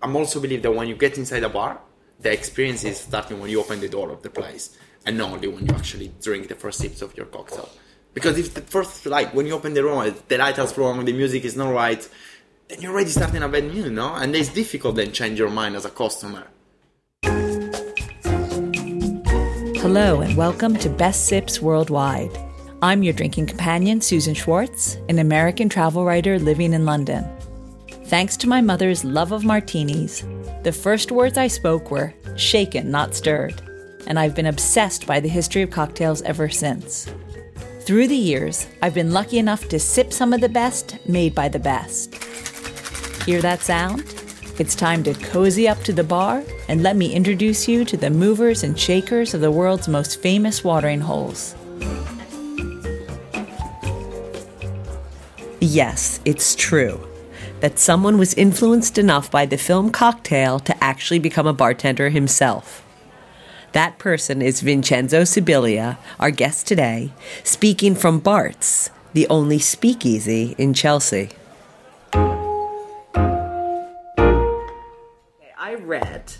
I'm also believe that when you get inside a bar, the experience is starting when you open the door of the place, and not only when you actually drink the first sips of your cocktail. Because if the first, like when you open the room, the light is wrong, the music is not right, then you're already starting a bad mood, no? And it's difficult then change your mind as a customer. Hello, and welcome to Best Sips Worldwide. I'm your drinking companion, Susan Schwartz, an American travel writer living in London. Thanks to my mother's love of martinis, the first words I spoke were shaken, not stirred, and I've been obsessed by the history of cocktails ever since. Through the years, I've been lucky enough to sip some of the best made by the best. Hear that sound? It's time to cozy up to the bar and let me introduce you to the movers and shakers of the world's most famous watering holes. Yes, it's true that someone was influenced enough by the film Cocktail to actually become a bartender himself. That person is Vincenzo Sibilia, our guest today, speaking from Bart's, the only speakeasy in Chelsea. I read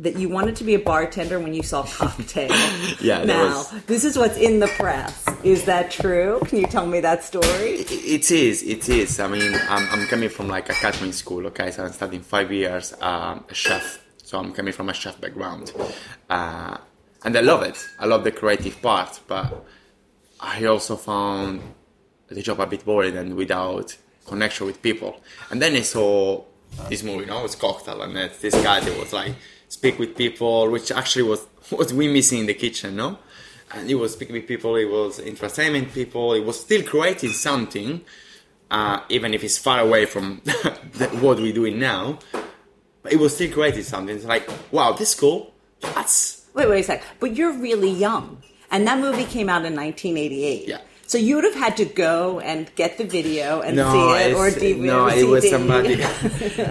that you wanted to be a bartender when you saw Cocktail. Yeah, Now, was- this is what's in the press. Is that true? Can you tell me that story? It is, it is. I mean, I'm, I'm coming from like a catering school, okay? So I'm studying five years, um, a chef. So I'm coming from a chef background. Uh, and I love it. I love the creative part, but I also found the job a bit boring and without connection with people. And then I saw this movie, you know, it's Cocktail, and it's this guy that was like, speak with people, which actually was what we missing in the kitchen, no? And it was speaking with people, it was entertaining people, it was still creating something, uh, even if it's far away from what we're doing now. But it was still creating something. It's like, wow, this is cool. That's Wait, wait a sec. But you're really young. And that movie came out in 1988. Yeah. So you would have had to go and get the video and no, see it or DVD. no, or it was somebody.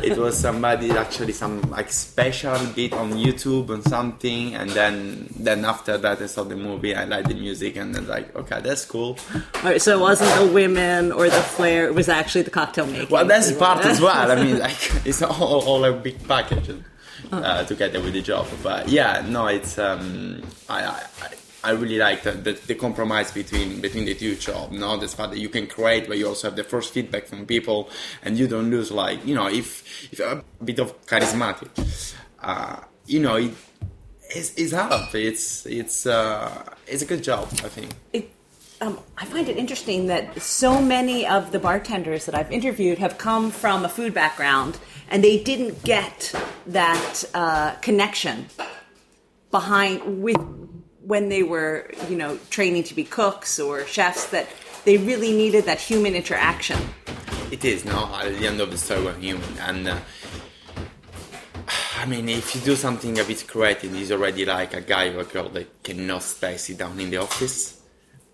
it was somebody actually some like special bit on YouTube and something, and then then after that I saw the movie, I liked the music, and then like okay, that's cool. All right, so it wasn't the women or the flair. It was actually the cocktail making. Well, that's part as well. I mean, like it's all, all a big package uh, together with the job. But yeah, no, it's um, I, I I- I really like the, the, the compromise between between the two jobs. No, the fact that you can create, but you also have the first feedback from people, and you don't lose like you know if if a bit of charismatic, uh, you know it. It's, it's hard. It's it's uh, it's a good job, I think. it, um, I find it interesting that so many of the bartenders that I've interviewed have come from a food background, and they didn't get that uh, connection behind with when they were, you know, training to be cooks or chefs. That they really needed that human interaction. It is, no? At the end of the story, we're human. And uh, I mean, if you do something a bit creative, he's already like a guy or a girl that cannot stay sit down in the office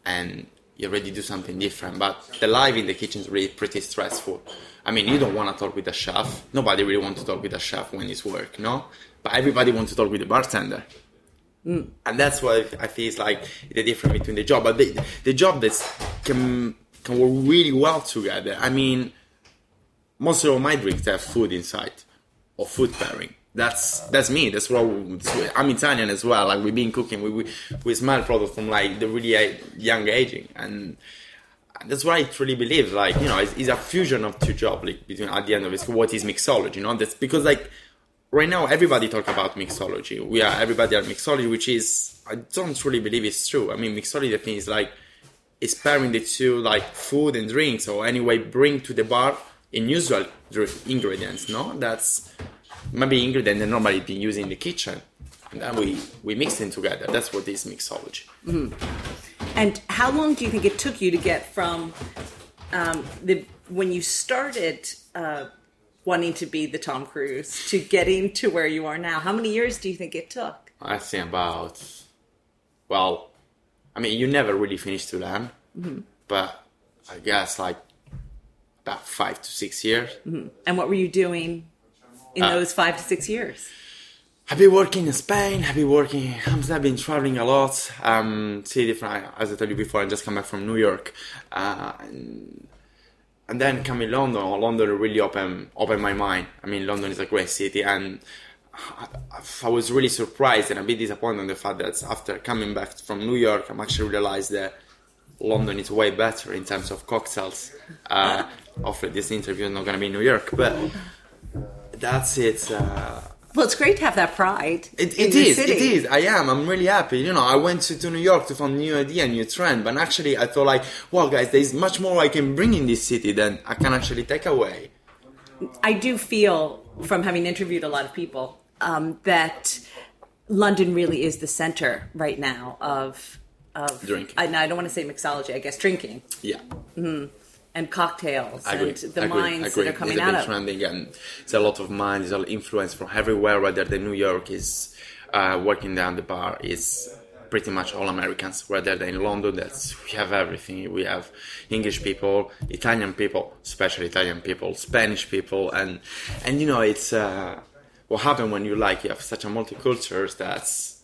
and you already do something different. But the life in the kitchen is really pretty stressful. I mean, you don't want to talk with a chef. Nobody really wants to talk with a chef when it's work, no? But everybody wants to talk with the bartender. And that's why I feel it's like the difference between the job. But the, the job that can can work really well together. I mean, most of my drinks have food inside or food pairing. That's that's me. That's what we- I'm Italian as well. Like we've been cooking. We we, we smell products from like the really uh, young aging, and that's what I truly believe. Like you know, it's, it's a fusion of two jobs. Like between at the end of it, what is mixology? You know, that's because like right now everybody talk about mixology. We are everybody are mixology, which is I don't really believe it's true. I mean, mixology thing is like is pairing the two like food and drinks or anyway bring to the bar unusual ingredients. No, that's maybe ingredient that normally be used in the kitchen, and then we we mix them together. That's what is mixology. And how long do you think it took you to get from um, the when you started uh, wanting to be the Tom Cruise to getting to where you are now? How many years do you think it took? I think about well, I mean you never really finish to learn, but I guess like about five to six years. And what were you doing in Uh, those five to six years? I've been working in Spain. I've been working. I've been traveling a lot. Um, see different. As I told you before, I just come back from New York. Uh, and and then coming London, London really opened opened my mind. I mean, London is a great city, and I, I was really surprised and a bit disappointed on the fact that after coming back from New York, I'm actually realized that London is way better in terms of cocktails. Uh, this interview is not going to be in New York, but that's it. Uh, well, it's great to have that pride. It, it is. It is. I am. I'm really happy. You know, I went to, to New York to find new idea, new trend, but actually, I thought like, well, guys, there's much more I can bring in this city than I can actually take away. I do feel from having interviewed a lot of people um, that London really is the center right now of of drinking. I, I don't want to say mixology. I guess drinking. Yeah. Mm-hmm. And cocktails agree. and the agree. minds agree. that are coming it's out of. trending, and it's a lot of minds, a lot of influence from everywhere. Rather than New York is uh, working down the bar is pretty much all Americans. Rather than in London, that's we have everything. We have English people, Italian people, especially Italian people, Spanish people, and and you know it's. Uh, what happens when you like you have such a multicultural that's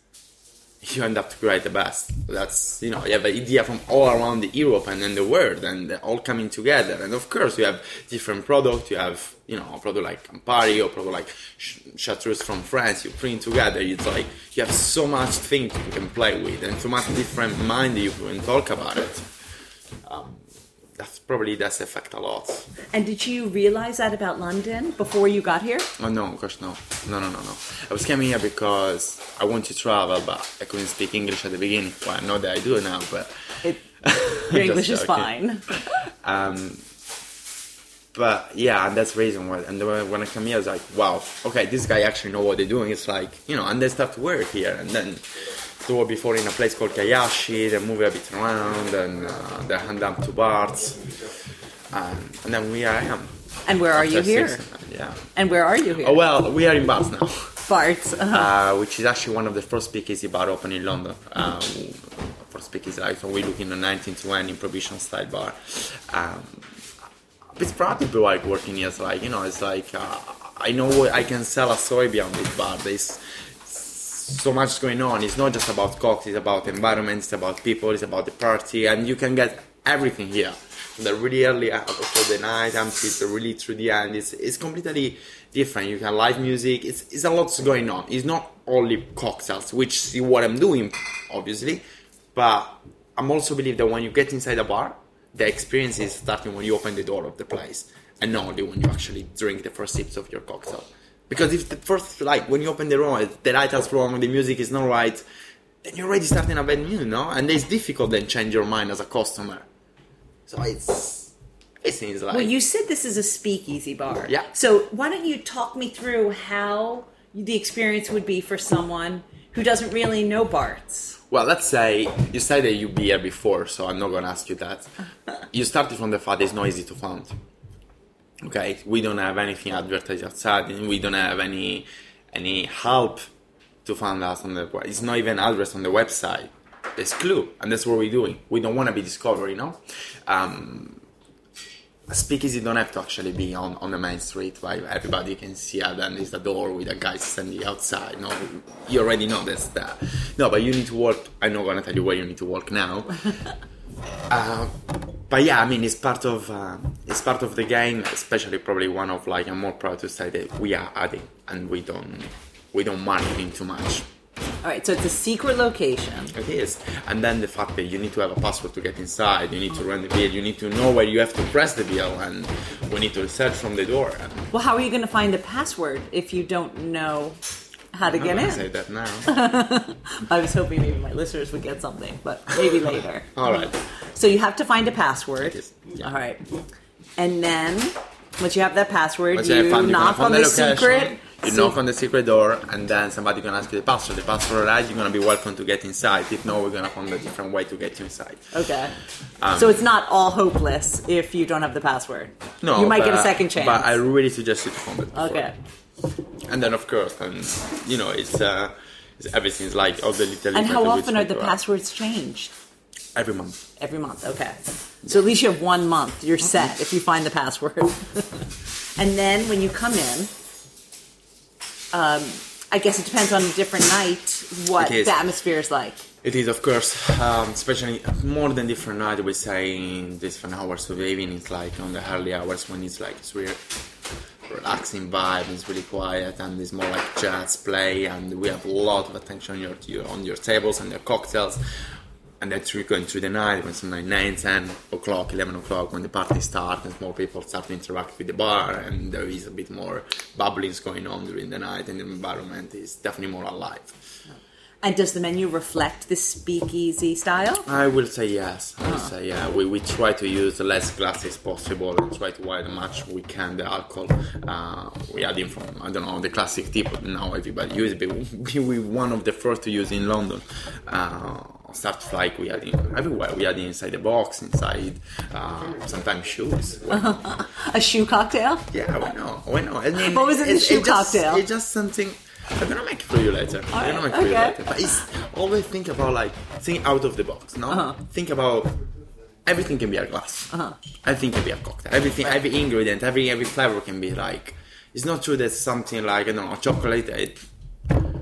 you end up to create the best. That's you know you have an idea from all around the Europe and then the world, and all coming together. And of course, you have different products. You have you know a product like Campari or product like Chartreuse from France. You bring together. It's like you have so much things you can play with, and so much different mind you can talk about it. Um, probably does affect a lot. And did you realize that about London before you got here? Oh no, of course no, no, no, no, no. I was coming here because I want to travel, but I couldn't speak English at the beginning. Well, I know that I do now, but it, your English is fine. um, but yeah, and that's the reason why. And when I come here, I was like, wow, okay, this guy actually know what they're doing. It's like you know, and they start to work here, and then were before in a place called Kayashi. They move a bit around, and uh, they hand up to bars, and, and then we I am. And where are you here? Six, yeah. And where are you here? Oh well, we are in Bars now. Bars, uh-huh. uh, which is actually one of the first speakeasy bar open in London. Uh, first speakeasy, like so we look in the 1920 prohibition style bar. Um, it's probably like working here. It's like you know, it's like uh, I know I can sell a soybean on this bar. There's so much going on. It's not just about cocktails. It's about environment. It's about people. It's about the party, and you can get everything here. The really early out of the night until really through the end. It's it's completely different. You can live music. It's it's a lot going on. It's not only cocktails, which is what I'm doing, obviously, but I'm also believe that when you get inside a bar, the experience is starting when you open the door of the place, and not only when you actually drink the first sips of your cocktail. Because if the first like when you open the room, the light is wrong, the music is not right, then you're already starting a bad mood, no? And it's difficult then change your mind as a customer. So it's it seems like Well you said this is a speakeasy bar. Yeah. So why don't you talk me through how the experience would be for someone who doesn't really know Bart's? Well, let's say you said that you'd be here before, so I'm not gonna ask you that. Uh-huh. you started from the fact it's not easy to find. Okay, we don't have anything advertised outside, and we don't have any any help to find us on the. It's not even address on the website. There's clue, and that's what we're doing. We don't want to be discovered, you know. Um, speakeasy don't have to actually be on, on the main street, right? Everybody can see it, and there's the door with a guy standing outside. No, you already know that's that. No, but you need to work. I'm not gonna tell you where you need to work now. uh, but yeah, I mean, it's part of uh, it's part of the game. Especially, probably one of like I'm more proud to say that we are adding, and we don't we don't marketing too much. All right, so it's a secret location. It is, and then the fact that you need to have a password to get inside, you need to run the bill, you need to know where you have to press the bill, and we need to search from the door. Well, how are you going to find the password if you don't know how to I'm get in? say that now. I was hoping maybe my listeners would get something, but maybe later. All right. So you have to find a password. Is, yeah. All right. And then once you have that password, Once you found- knock on the, location, secret. You knock on the secret door, and then somebody gonna ask you the password. The password arrives, you're gonna be welcome to get inside. If no, we're gonna find a different way to get you inside. Okay. Um, so it's not all hopeless if you don't have the password. No, You might get a second chance. But I really suggest you to find it. okay. And then of course, and you know, it's uh, it's, everything's like all the little. And how often are the passwords changed? Every month. Every month. Okay. So at least you have one month. You're set if you find the password. and then when you come in, um, I guess it depends on a different night what the atmosphere is like. It is, of course, um, especially more than different night. We say in different hours of the evening. It's like on the early hours when it's like it's really relaxing vibe. It's really quiet and it's more like jazz play. And we have a lot of attention on your, your on your tables and your cocktails. And that's really going through the night when it's like 9, 10 o'clock, 11 o'clock when the party starts and more people start to interact with the bar and there is a bit more bubblings going on during the night and the environment is definitely more alive. And does the menu reflect this speakeasy style? I will say yes. I will say yeah. We, we try to use the less glasses possible and try to widen much we can the alcohol. Uh, we add in from I don't know the classic tip now everybody uses it. But we we one of the first to use in London. Uh, start like we add in everywhere. We add inside the box, inside uh, sometimes shoes. A shoe cocktail? Yeah, we know. We know. I mean, What was it in the shoe just- cocktail? It's just something. I'm gonna make it for you later. I'm gonna make it for you later. But it's always think about like think out of the box. No, Uh-huh. think about everything can be a glass. Uh-huh. Everything can be a cocktail. Everything, every ingredient, every every flavor can be like. It's not true that something like I don't know chocolate. It,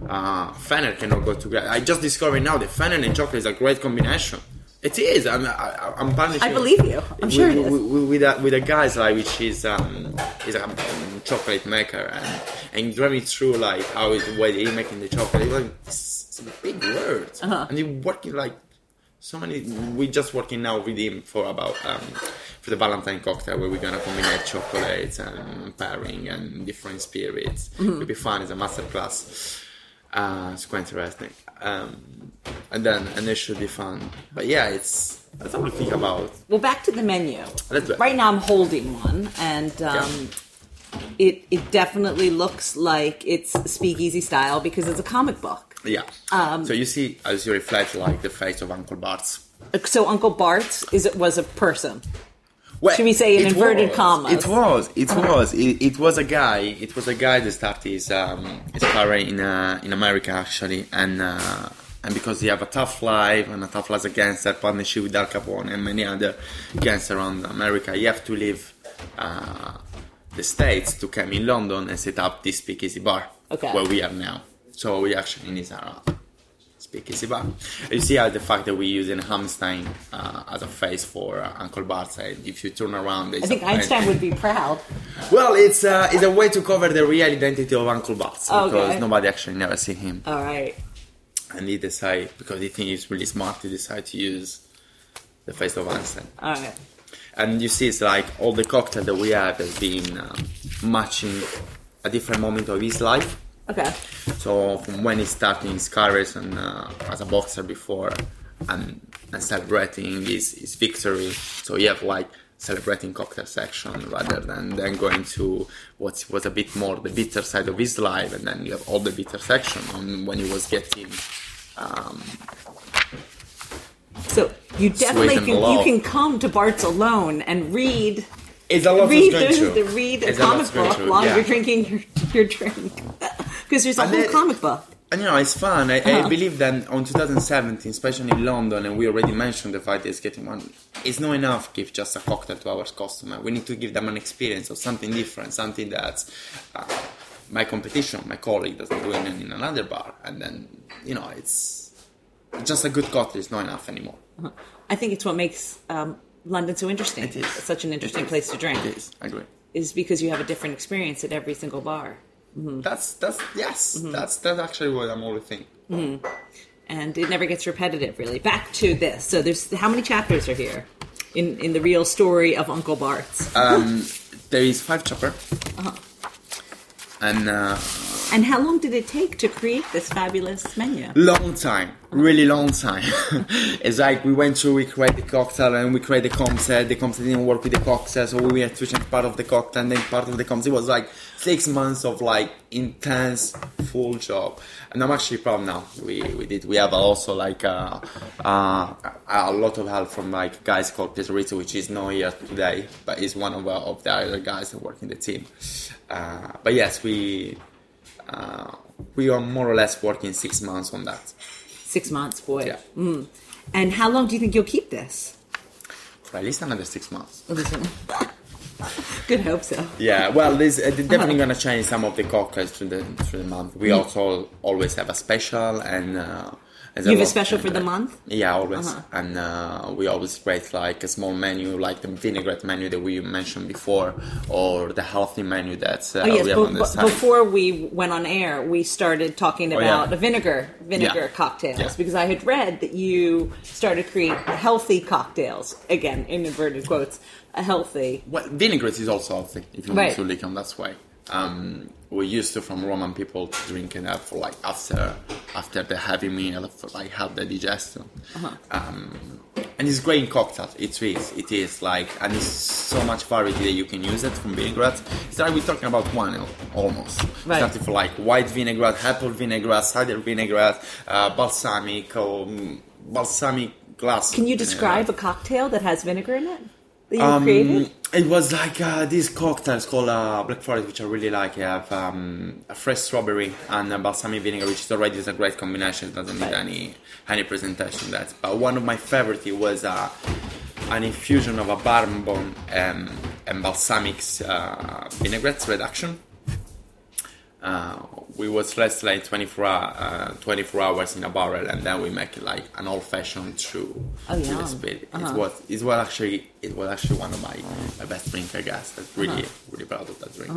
uh, fennel cannot go together. I just discovered now that fennel and chocolate is a great combination. It is. I'm, I, I'm punishing. I believe you. I'm sure it with, is. with, with, a, with a guys like which is um, is a um, chocolate maker and and driving through like how is the way he making the chocolate. Like, a big word, Uh-huh. and you working like so many. We're just working now with him for about um, for the Valentine cocktail where we're gonna combine chocolates and pairing and different spirits. Mm-hmm. It'll be fun. It's a master class. Uh, it's quite interesting. Um, and then and it should be fun. But yeah, it's that's all we think about. Well, back to the menu. Let's do it. Right now, I'm holding one, and um, it it definitely looks like it's speakeasy style because it's a comic book. Yeah. Um, so you see, as you reflect, like the face of Uncle Bart's. So Uncle Bart's is it was a person. Well, Should we say it inverted was, commas? It was. It was. It, it was a guy. It was a guy that started his um, his career in uh, in America actually, and uh, and because he have a tough life and a tough life against that partnership with Al Capone and many other gangs around America, he have to live. uh, the states to come in London and set up this speakeasy bar Okay. where we are now. So we actually need uh, speakeasy bar. You see how the fact that we're using Einstein uh, as a face for uh, Uncle Bart. And if you turn around, I think Einstein would be proud. Well, it's uh, it's a way to cover the real identity of Uncle Bart because Okay. nobody actually never seen him, All right. and he decide because he think he's really smart. He decide to use the face of Einstein. All right. And you see, it's like all the cocktail that we have has been uh, matching a different moment of his life. Okay. So from when he started his career and, uh, as a boxer before and, and celebrating his, his victory. So you have like celebrating cocktail section rather than then going to what was a bit more the bitter side of his life and then you have all the bitter section on when he was getting um, you definitely and can you can come to Bart's alone and read it's a lot read going the, through. the read a It's a comic going book through, while yeah. you're drinking your, your drink because there's a And whole it- comic book. And you know, it's fun. I, Uh-huh. I believe that on 2017, especially in London, and we already mentioned the fact that it's getting one, it's not enough to give just a cocktail to our customer. We need to give them an experience of something different, something that's uh, my competition, my colleague doesn't do it in another bar. And then, you know, it's just a good cocktail is not enough anymore. I think it's what makes um, London so interesting. It is. It's such an interesting place to drink. It is, I agree. Is because you have a different experience at every single bar, That's, that's, yes, Mm-hmm. that's, that's actually what I'm always thinking. and it never gets repetitive. Really. Back to this. So there's how many chapters are here in in the real story of Uncle Bart's? Um, there is five chapter. Uh-huh. And, uh, and how long did it take to create this fabulous menu? long time. Really long time. It's like we went through we created the cocktail and we created the concept. The concept didn't work with the cocktail so we had to change part of the cocktail and then part of the concept. It was like six months of like intense full job. And i'm actually proud now. We we did we have also like uh, uh, a lot of help from like guys called Pietrito which is not here today but is one of, uh, of the other guys that work in the team. But yes we uh, we are more or less working six months on that. Six months, boy. Yeah. Mm. And how long do you think you'll keep this? For at least another six months. Good hope so. Yeah, well, this uh, they're definitely gonna change some of the cocktails through the through the month. We also always have a special, and uh, You have a special for the month? Yeah, always. Uh-huh. And uh, we always create like a small menu, like the vinaigrette menu that we mentioned before, or the healthy menu that uh, Oh yes, we have be- on the be- site. before we went on air, we started talking Oh, yeah. about the vinegar vinegar Yeah. cocktails Yeah. because I had read that you started to create healthy cocktails again in inverted quotes, a healthy. Well, vinaigrette is also healthy if you Right. want to look on that way. Um, we used to from Roman people to drink it up for like after after the heavy meal for like help the digestion. Uh-huh. Um, and it's great in cocktails. It is. It is like and it's so much variety that you can use it from vinaigrette. It's like we're talking about wine al- almost. Right. Starting for like white vinaigrette, apple vinaigrette, cider vinaigrette, uh, balsamic or mm, balsamic glass. Can you vinaigrette. describe a cocktail that has vinegar in it that you Um, created? It was like uh, these cocktails called uh, Black Forest, which I really like. You have um, a fresh strawberry and a balsamic vinegar, which is already is a great combination. It doesn't need any any presentation. That, but one of my favorite was uh, an infusion of a bourbon um, and balsamic uh, vinaigrette reduction. Uh, we was less like 24, uh, 24 hours in a barrel and then we make it like an old fashioned through Oh, the spirit. Uh-huh. It was it was actually it was actually one of my, my best drink I guess. I'm really Uh-huh. really proud of that drink.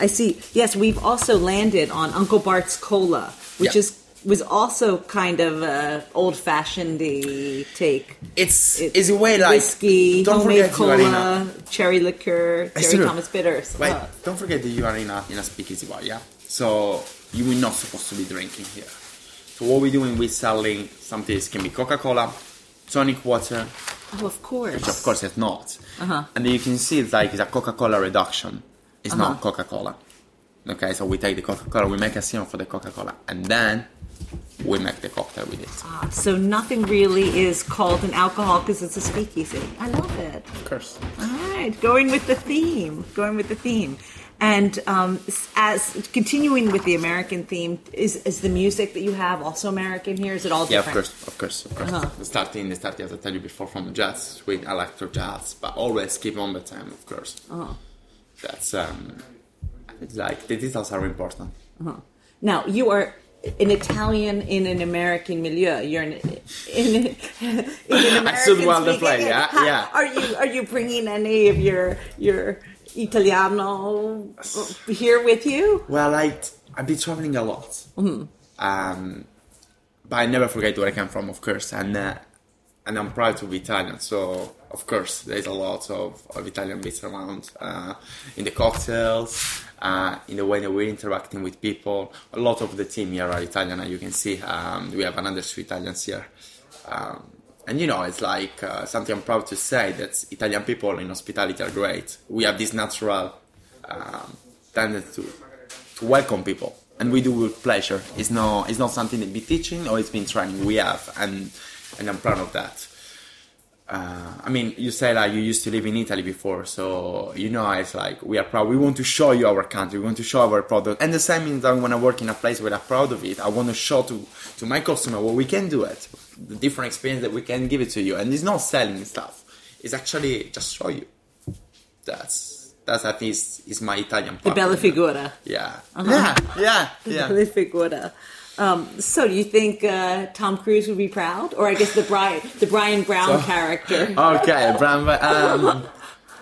I see. Yes, we've also landed on Uncle Bart's Cola, which Yeah. is was also kind of a old fashioned take. It's It's it's a way like whiskey, don't homemade forget you are cola, cherry liquor, Cherry. Thomas bitters. Wait, Oh. don't forget that you are in a in a speakeasy bar, yeah. So you were not supposed to be drinking here. So what we're doing, we're selling something. This can be Coca-Cola, tonic water, Oh, of course. which of course it's not. Uh-huh. And then you can see it's like it's a Coca-Cola reduction. It's Uh-huh. not Coca-Cola. Okay, so we take the Coca-Cola, we make a syrup for the Coca-Cola, and then we make the cocktail with it. Ah, So nothing really is called an alcohol because it's a speakeasy. I love it. Of course. All right, going with the theme, going with the theme, and um, as continuing with the American theme, is is the music that you have also American here? Is it all Yeah, of different? course, of course, of course. Uh-huh. Starting, the starting, as I tell you before, from jazz, with electro jazz, but always keep on the time, of course. Uh-huh. That's um, it's like the details are important. Now you are an Italian in an American milieu. You're in, in, in an American. I stood well to speaking- play, yeah, yeah. Are you are you bringing any of your your Italiano here with you? Well, I I've been traveling a lot, Mm-hmm. um, but I never forget where I come from, of course, and uh, and I'm proud to be Italian. So of course, there's a lot of, of Italian bits around uh, in the cocktails, uh, in the way that we're interacting with people. A lot of the team here are Italian, and you can see um, we have another two Italians here. Um, and you know, it's like uh, something I'm proud to say that Italian people in hospitality are great. We have this natural um, tendency to to welcome people, and we do with pleasure. It's not it's not something that be teaching or it's been training. We have, and and I'm proud of that. Uh, I mean, you say like you used to live in Italy before, so you know it's like we are proud. We want to show you our country. We want to show our product, and the same means that when I work in a place where I'm proud of it, I want to show to to my customer what we can do it, the different experience that we can give it to you, and it's not selling stuff. It's actually just show you. That's that's I think is, my Italian The bella figura. Yeah. Yeah. Yeah. Yeah. Bella figura. Um, so, do you think uh, Tom Cruise would be proud, or I guess the Brian the Bryan Brown character? okay, Bram. Um,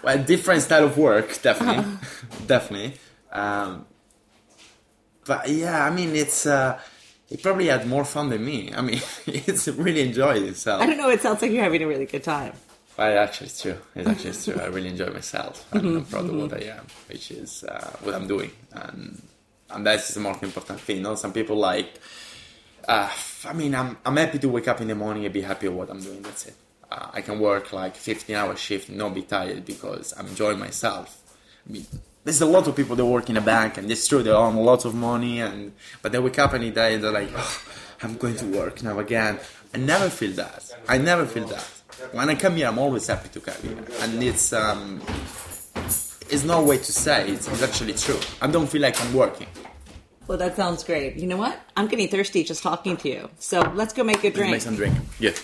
well, different style of work, definitely, definitely. Um, but yeah, I mean, it's uh, he probably had more fun than me. I mean, it's really enjoyed himself. I don't know. It sounds like you're having a really good time. But actually, it's true. It's actually it's true. I really enjoy myself, and I'm proud of what I am, which is uh, what I'm doing, and and that's the most important thing. You know, some people like. Uh, I mean, I'm I'm happy to wake up in the morning and be happy with what I'm doing. That's it. Uh, I can work like 15 hour shift and not be tired because I'm enjoying myself. I mean, there's a lot of people that work in a bank and it's true they earn a lot of money and but they wake up any day and they're like, oh, I'm going to work now again. I never feel that. I never feel that. When I come here, I'm always happy to come here, and it's um, it's no way to say. It's, it's actually true. I don't feel like I'm working. Well, that sounds great. You know what? I'm getting thirsty just talking to you. So let's go make a drink. Let's drink. make some drink.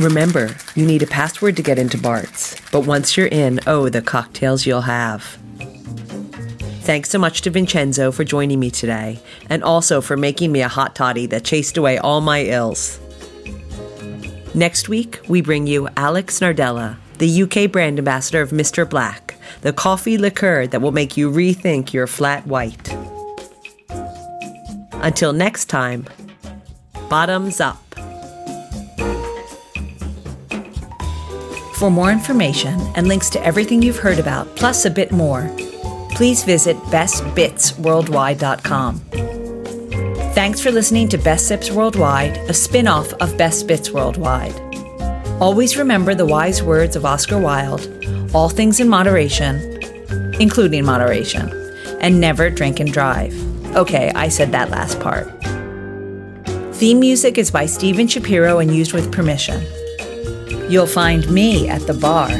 Yeah. Remember, you need a password to get into Bart's, but once you're in, oh, the cocktails you'll have. Thanks so much to Vincenzo for joining me today, and also for making me a hot toddy that chased away all my ills. Next week, we bring you Alex Nardella, the UK brand ambassador of Mr. Black, the coffee liqueur that will make you rethink your flat white. Until next time, bottoms up. For more information and links to everything you've heard about, plus a bit more, please visit bestbitsworldwide.com. Thanks for listening to Best Sips Worldwide, a spin off of Best Bits Worldwide. Always remember the wise words of Oscar Wilde all things in moderation, including moderation, and never drink and drive. Okay, I said that last part. Theme music is by Steven Shapiro and used with permission. You'll find me at the bar